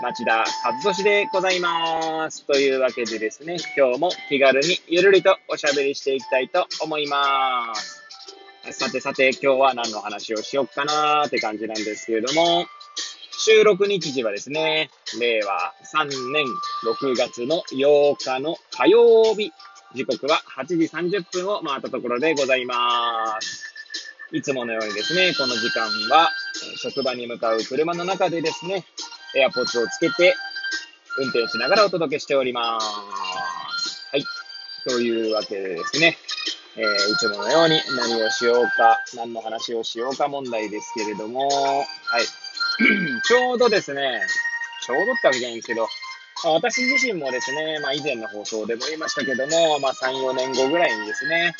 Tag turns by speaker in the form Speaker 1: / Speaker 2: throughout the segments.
Speaker 1: 町田和俊でございます。というわけでですね、今日も気軽にゆるりとおしゃべりしていきたいと思います。さてさて、今日は何の話をしよっかなーって感じなんですけれども、収録日時はですね、令和3年6月の8日の火曜日、時刻は8時30分を回ったところでございます。いつものようにですね、この時間は、職場に向かう車の中でですね、エアポッツをつけて、運転しながらお届けしております。はい。というわけでですね、えー、いつものように何をしようか、何の話をしようか問題ですけれども、はい。ちょうどですね、ちょうどってわけじゃないんですけど、私自身もですね、まあ以前の放送でも言いましたけども、まあ3、4年後ぐらいにですね、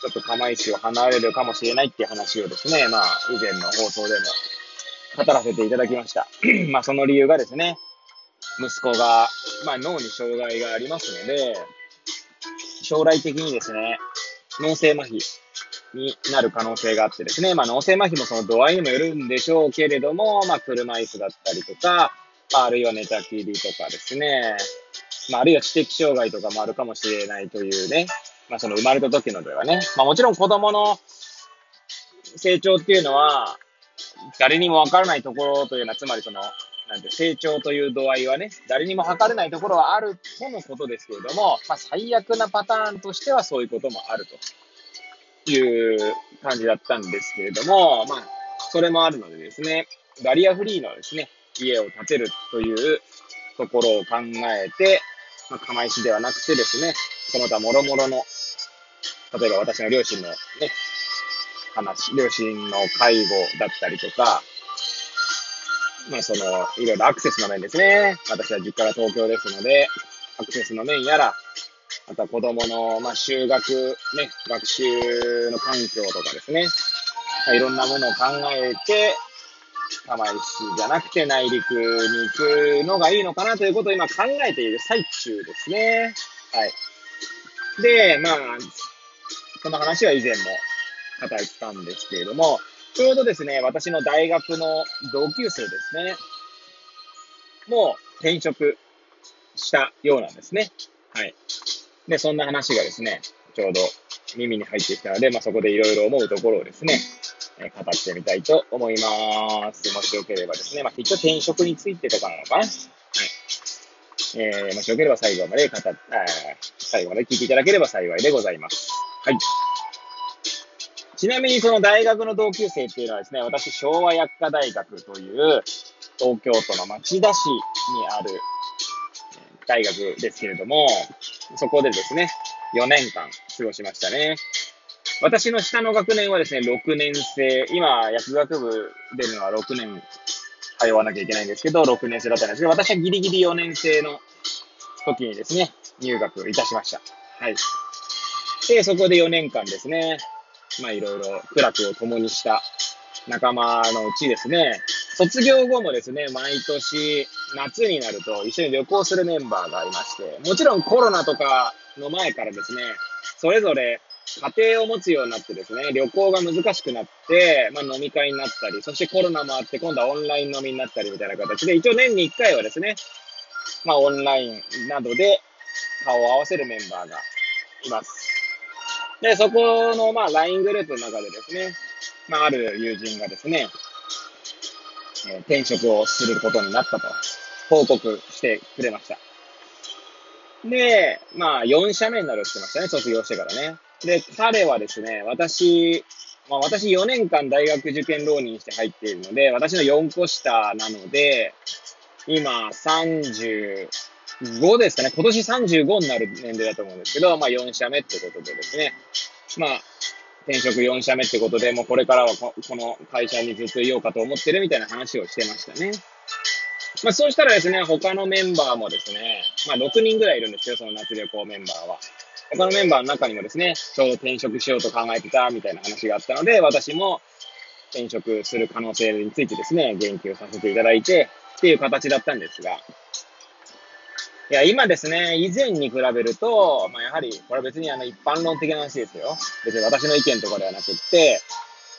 Speaker 1: ちょっと釜石を離れるかもしれないっていう話をですね、まあ、以前の放送でも語らせていただきました。まあ、その理由がですね、息子が、まあ、脳に障害がありますので、将来的にですね、脳性麻痺になる可能性があってですね、まあ、脳性麻痺もその度合いにもよるんでしょうけれども、まあ、車椅子だったりとか、あ、あるいは寝たきりとかですね、まあ、あるいは知的障害とかもあるかもしれないというね、まあその生まれた時のではね、まあもちろん子供の成長っていうのは、誰にもわからないところというのは、つまりその、なんて、成長という度合いはね、誰にも測れないところはあるとのことですけれども、まあ最悪なパターンとしてはそういうこともあるという感じだったんですけれども、まあ、それもあるのでですね、バリアフリーのですね、家を建てるというところを考えて、まあ、釜石ではなくてですね、その他諸々の例えば私の両親のね、話、両親の介護だったりとか、まあその、いろいろアクセスの面ですね。私は実家が東京ですので、アクセスの面やら、あとは子供の、まあ、就学、ね、学習の環境とかですね。まあ、いろんなものを考えて、釜石じゃなくて内陸に行くのがいいのかなということを今考えている最中ですね。はい。で、まあ、その話は以前も語ったんですけれども、ちょうどですね、私の大学の同級生ですね、もう転職したようなんですね。はい。で、そんな話がですね、ちょうど耳に入ってきたので、まあ、そこでいろいろ思うところをですね、え語ってみたいと思います。もしよければですね、まあ、きっと転職についてとかなのかな。はい。えー、もしよければ最後まで語っ、最後まで聞いていただければ幸いでございます。はい。ちなみにその大学の同級生っていうのはですね、私、昭和薬科大学という東京都の町田市にある大学ですけれども、そこでですね、4年間過ごしましたね。私の下の学年はですね、6年生、今、薬学部出るのは6年通わなきゃいけないんですけど、6年生だったんですけど、私はギリギリ4年生の時にですね、入学いたしました。はい。で、そこで4年間ですね、まあいろいろ苦楽を共にした仲間のうちですね、卒業後もですね、毎年夏になると一緒に旅行するメンバーがいまして、もちろんコロナとかの前からですね、それぞれ家庭を持つようになってですね、旅行が難しくなって、まあ飲み会になったり、そしてコロナもあって今度はオンライン飲みになったりみたいな形で、一応年に1回はですね、まあオンラインなどで顔を合わせるメンバーがいます。で、そこの、まあ、LINE グループの中でですね、まあ、ある友人がですね、えー、転職をすることになったと報告してくれました。で、まあ、4社目になるって言ってましたね、卒業してからね。で、彼はですね、私、まあ、私4年間大学受験浪人して入っているので、私の4個下なので、今30、5ですかね、今年35になる年齢だと思うんですけど、まあ4社目ってことでですね、まあ、転職4社目ってことで、もうこれからはこの会社にずっといようかと思ってるみたいな話をしてましたね。まあ、そうしたらですね、他のメンバーもですね、まあ、6人ぐらいいるんですよ、その夏旅行メンバーは。他のメンバーの中にもですね、ちょうど転職しようと考えてたみたいな話があったので、私も転職する可能性についてですね、言及させていただいて、っていう形だったんですが、いや、今ですね、以前に比べると、まあ、やはり、これは別にあの一般論的な話ですよ。別に私の意見とかではなくって、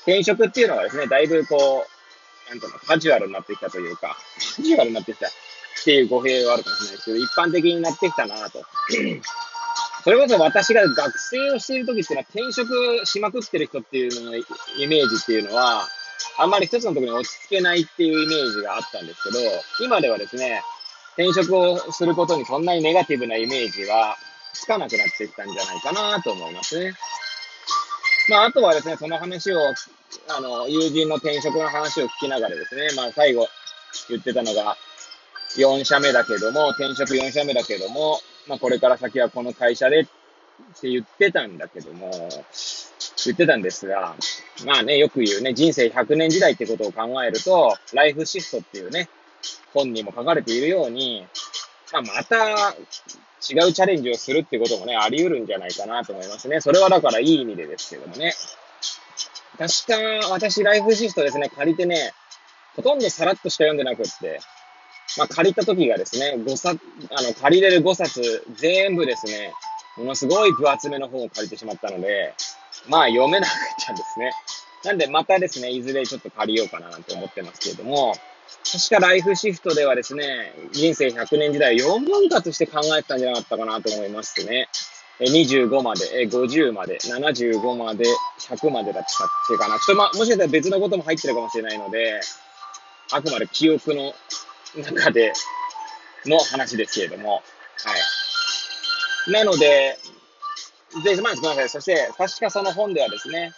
Speaker 1: 転職っていうのがですね、だいぶこう、なんていうの、カジュアルになってきたというか、カジュアルになってきたっていう語弊はあるかもしれないですけど、一般的になってきたなと。それこそ私が学生をしている時っていうのは転職しまくってる人っていうののイメージっていうのは、あんまり一つのところに落ち着けないっていうイメージがあったんですけど、今ではですね、転職をすることにそんなにネガティブなイメージはつかなくなってきたんじゃないかなと思いますね。まあ、あとはですね、その話を、あの、友人の転職の話を聞きながらですね、まあ、最後言ってたのが、4社目だけども、転職4社目だけども、まあ、これから先はこの会社でって言ってたんだけども、言ってたんですが、まあね、よく言うね、人生100年時代ってことを考えると、ライフシフトっていうね、本にも書かれているように、まあ、また違うチャレンジをするってこともね、あり得るんじゃないかなと思いますね。それはだからいい意味でですけどもね。確か、私、ライフシフトですね、借りてね、ほとんどさらっとしか読んでなくって、まあ、借りた時がですね、5冊、あの、借りれる5冊、全部ですね、ものすごい分厚めの本を借りてしまったので、まあ、読めなくなっちゃうんですね。なんで、またですね、いずれちょっと借りようかななんて思ってますけれども、確かライフシフトではですね、人生100年時代4分割して考えてたんじゃなかったかなと思いますね。25まで、50まで、75まで、100までだったっていうかな。ちょっとま、もしかしたら別のことも入ってるかもしれないので、あくまで記憶の中での話ですけれども、はい。なので、で、まずごめんなさい。そして、確かその本ではですね、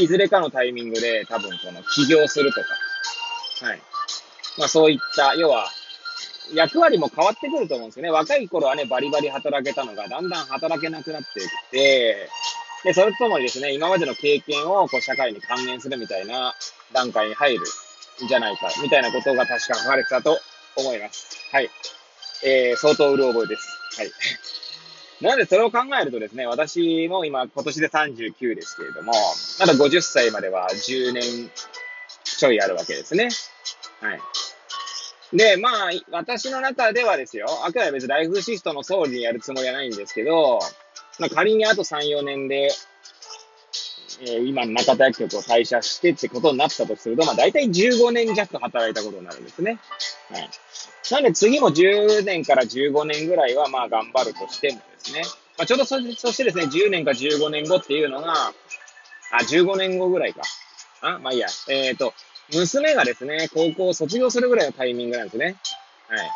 Speaker 1: いいずれかのタイミングで多分この起業するとか、はい。まあそういった、要は、役割も変わってくると思うんですよね。若い頃はね、バリバリ働けたのが、だんだん働けなくなってきて、で、それとともにですね、今までの経験をこう社会に還元するみたいな段階に入るんじゃないか、みたいなことが確か書かれてたと思います。はい。えー、相当うる覚えです。はい。なので、それを考えるとですね、私も今、今年で39ですけれども、まだ50歳までは10年ちょいあるわけですね。はい。で、まあ、私の中ではですよ、あくまで別にライフシフトの総理にやるつもりはないんですけど、まあ、仮にあと3、4年で、えー、今の中田薬局を退社してってことになったとすると、まあ大体15年弱働いたことになるんですね。はい。なんで次も10年から15年ぐらいはまあ頑張るとしてもですね、まあちょうどそそしてですね、10年か15年後っていうのが、あ、15年後ぐらいか。あ、まあいいや。えっ、ー、と、娘がですね、高校を卒業するぐらいのタイミングなんですね。はい。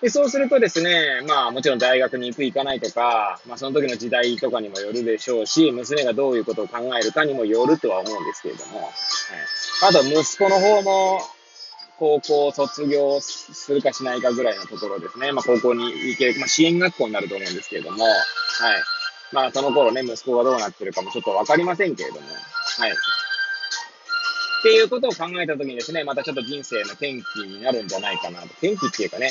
Speaker 1: で、そうするとですね、まあもちろん大学に行く行かないとか、まあその時の時代とかにもよるでしょうし、娘がどういうことを考えるかにもよるとは思うんですけれども、はい。あと息子の方も、高校を卒業するかしないかぐらいのところですね。まあ高校に行ける、まあ支援学校になると思うんですけれども、はい。まあその頃ね、息子がどうなってるかもちょっとわかりませんけれども、はい。っていうことを考えたときにですね、またちょっと人生の転機になるんじゃないかなと。転機っていうかね、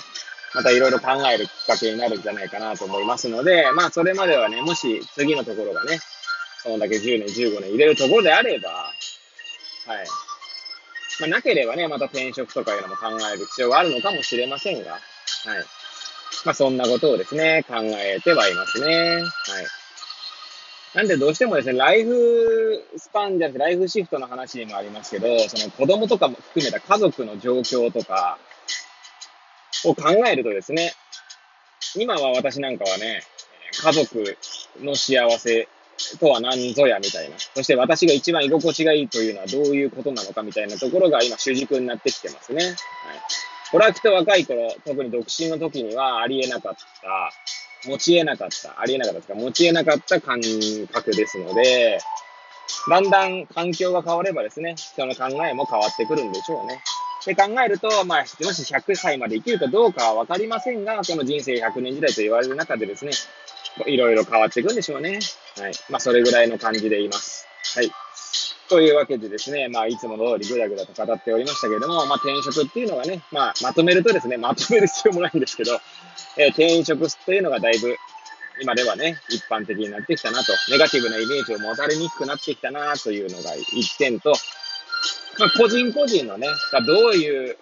Speaker 1: またいろいろ考えるきっかけになるんじゃないかなと思いますので、まあそれまではね、もし次のところがね、そのだけ10年、15年入れるところであれば、はい。まあなければね、また転職とかいうのも考える必要があるのかもしれませんが、はい。まあそんなことをですね、考えてはいますね。はい。なんでどうしてもですね、ライフスパンじゃなくてライフシフトの話にもありますけど、その子供とかも含めた家族の状況とかを考えるとですね、今は私なんかはね、家族の幸せとは何ぞやみたいな。そして私が一番居心地がいいというのはどういうことなのかみたいなところが今主軸になってきてますね。はい。これはきっと若い頃、特に独身の時にはありえなかった持ち得なかった、ありえなかったですか、持ち得なかった感覚ですので、だんだん環境が変わればですね、人の考えも変わってくるんでしょうね。で考えると、まあ、もし100歳まで生きるかどうかはわかりませんが、この人生100年時代と言われる中でですね、いろいろ変わっていくんでしょうね。はい。まあ、それぐらいの感じでいます。はい。というわけでですね、まあ、いつもの通りぐだぐだと語っておりましたけれども、まあ、転職っていうのがね、まあ、まとめるとですね、まとめる必要もないんですけど、えー、転職っていうのがだいぶ、今ではね、一般的になってきたなと、ネガティブなイメージを持たれにくくなってきたなというのが一点と、まあ、個人個人のね、がどういう、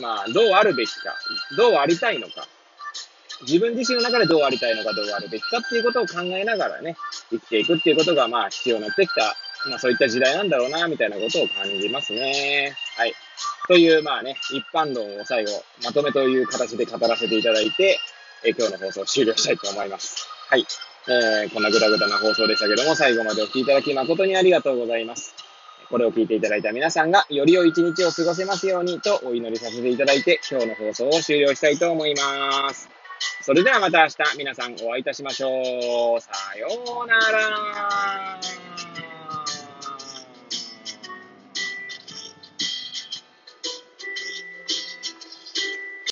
Speaker 1: まあ、どうあるべきか、どうありたいのか、自分自身の中でどうありたいのか、どうあるべきかっていうことを考えながらね、生きていくっていうことが、まあ、必要になってきた、まあ、そういった時代なんだろうな、みたいなことを感じますね。はい。という、まあね、一般論を最後、まとめという形で語らせていただいて、え今日の放送を終了したいと思います。はい。えー、こんなぐだぐだな放送でしたけども、最後までお聴きいただき誠にありがとうございます。これを聞いていただいた皆さんが、より良い一日を過ごせますようにとお祈りさせていただいて、今日の放送を終了したいと思います。それではまた明日皆さんお会いいたしましょう。さようなら。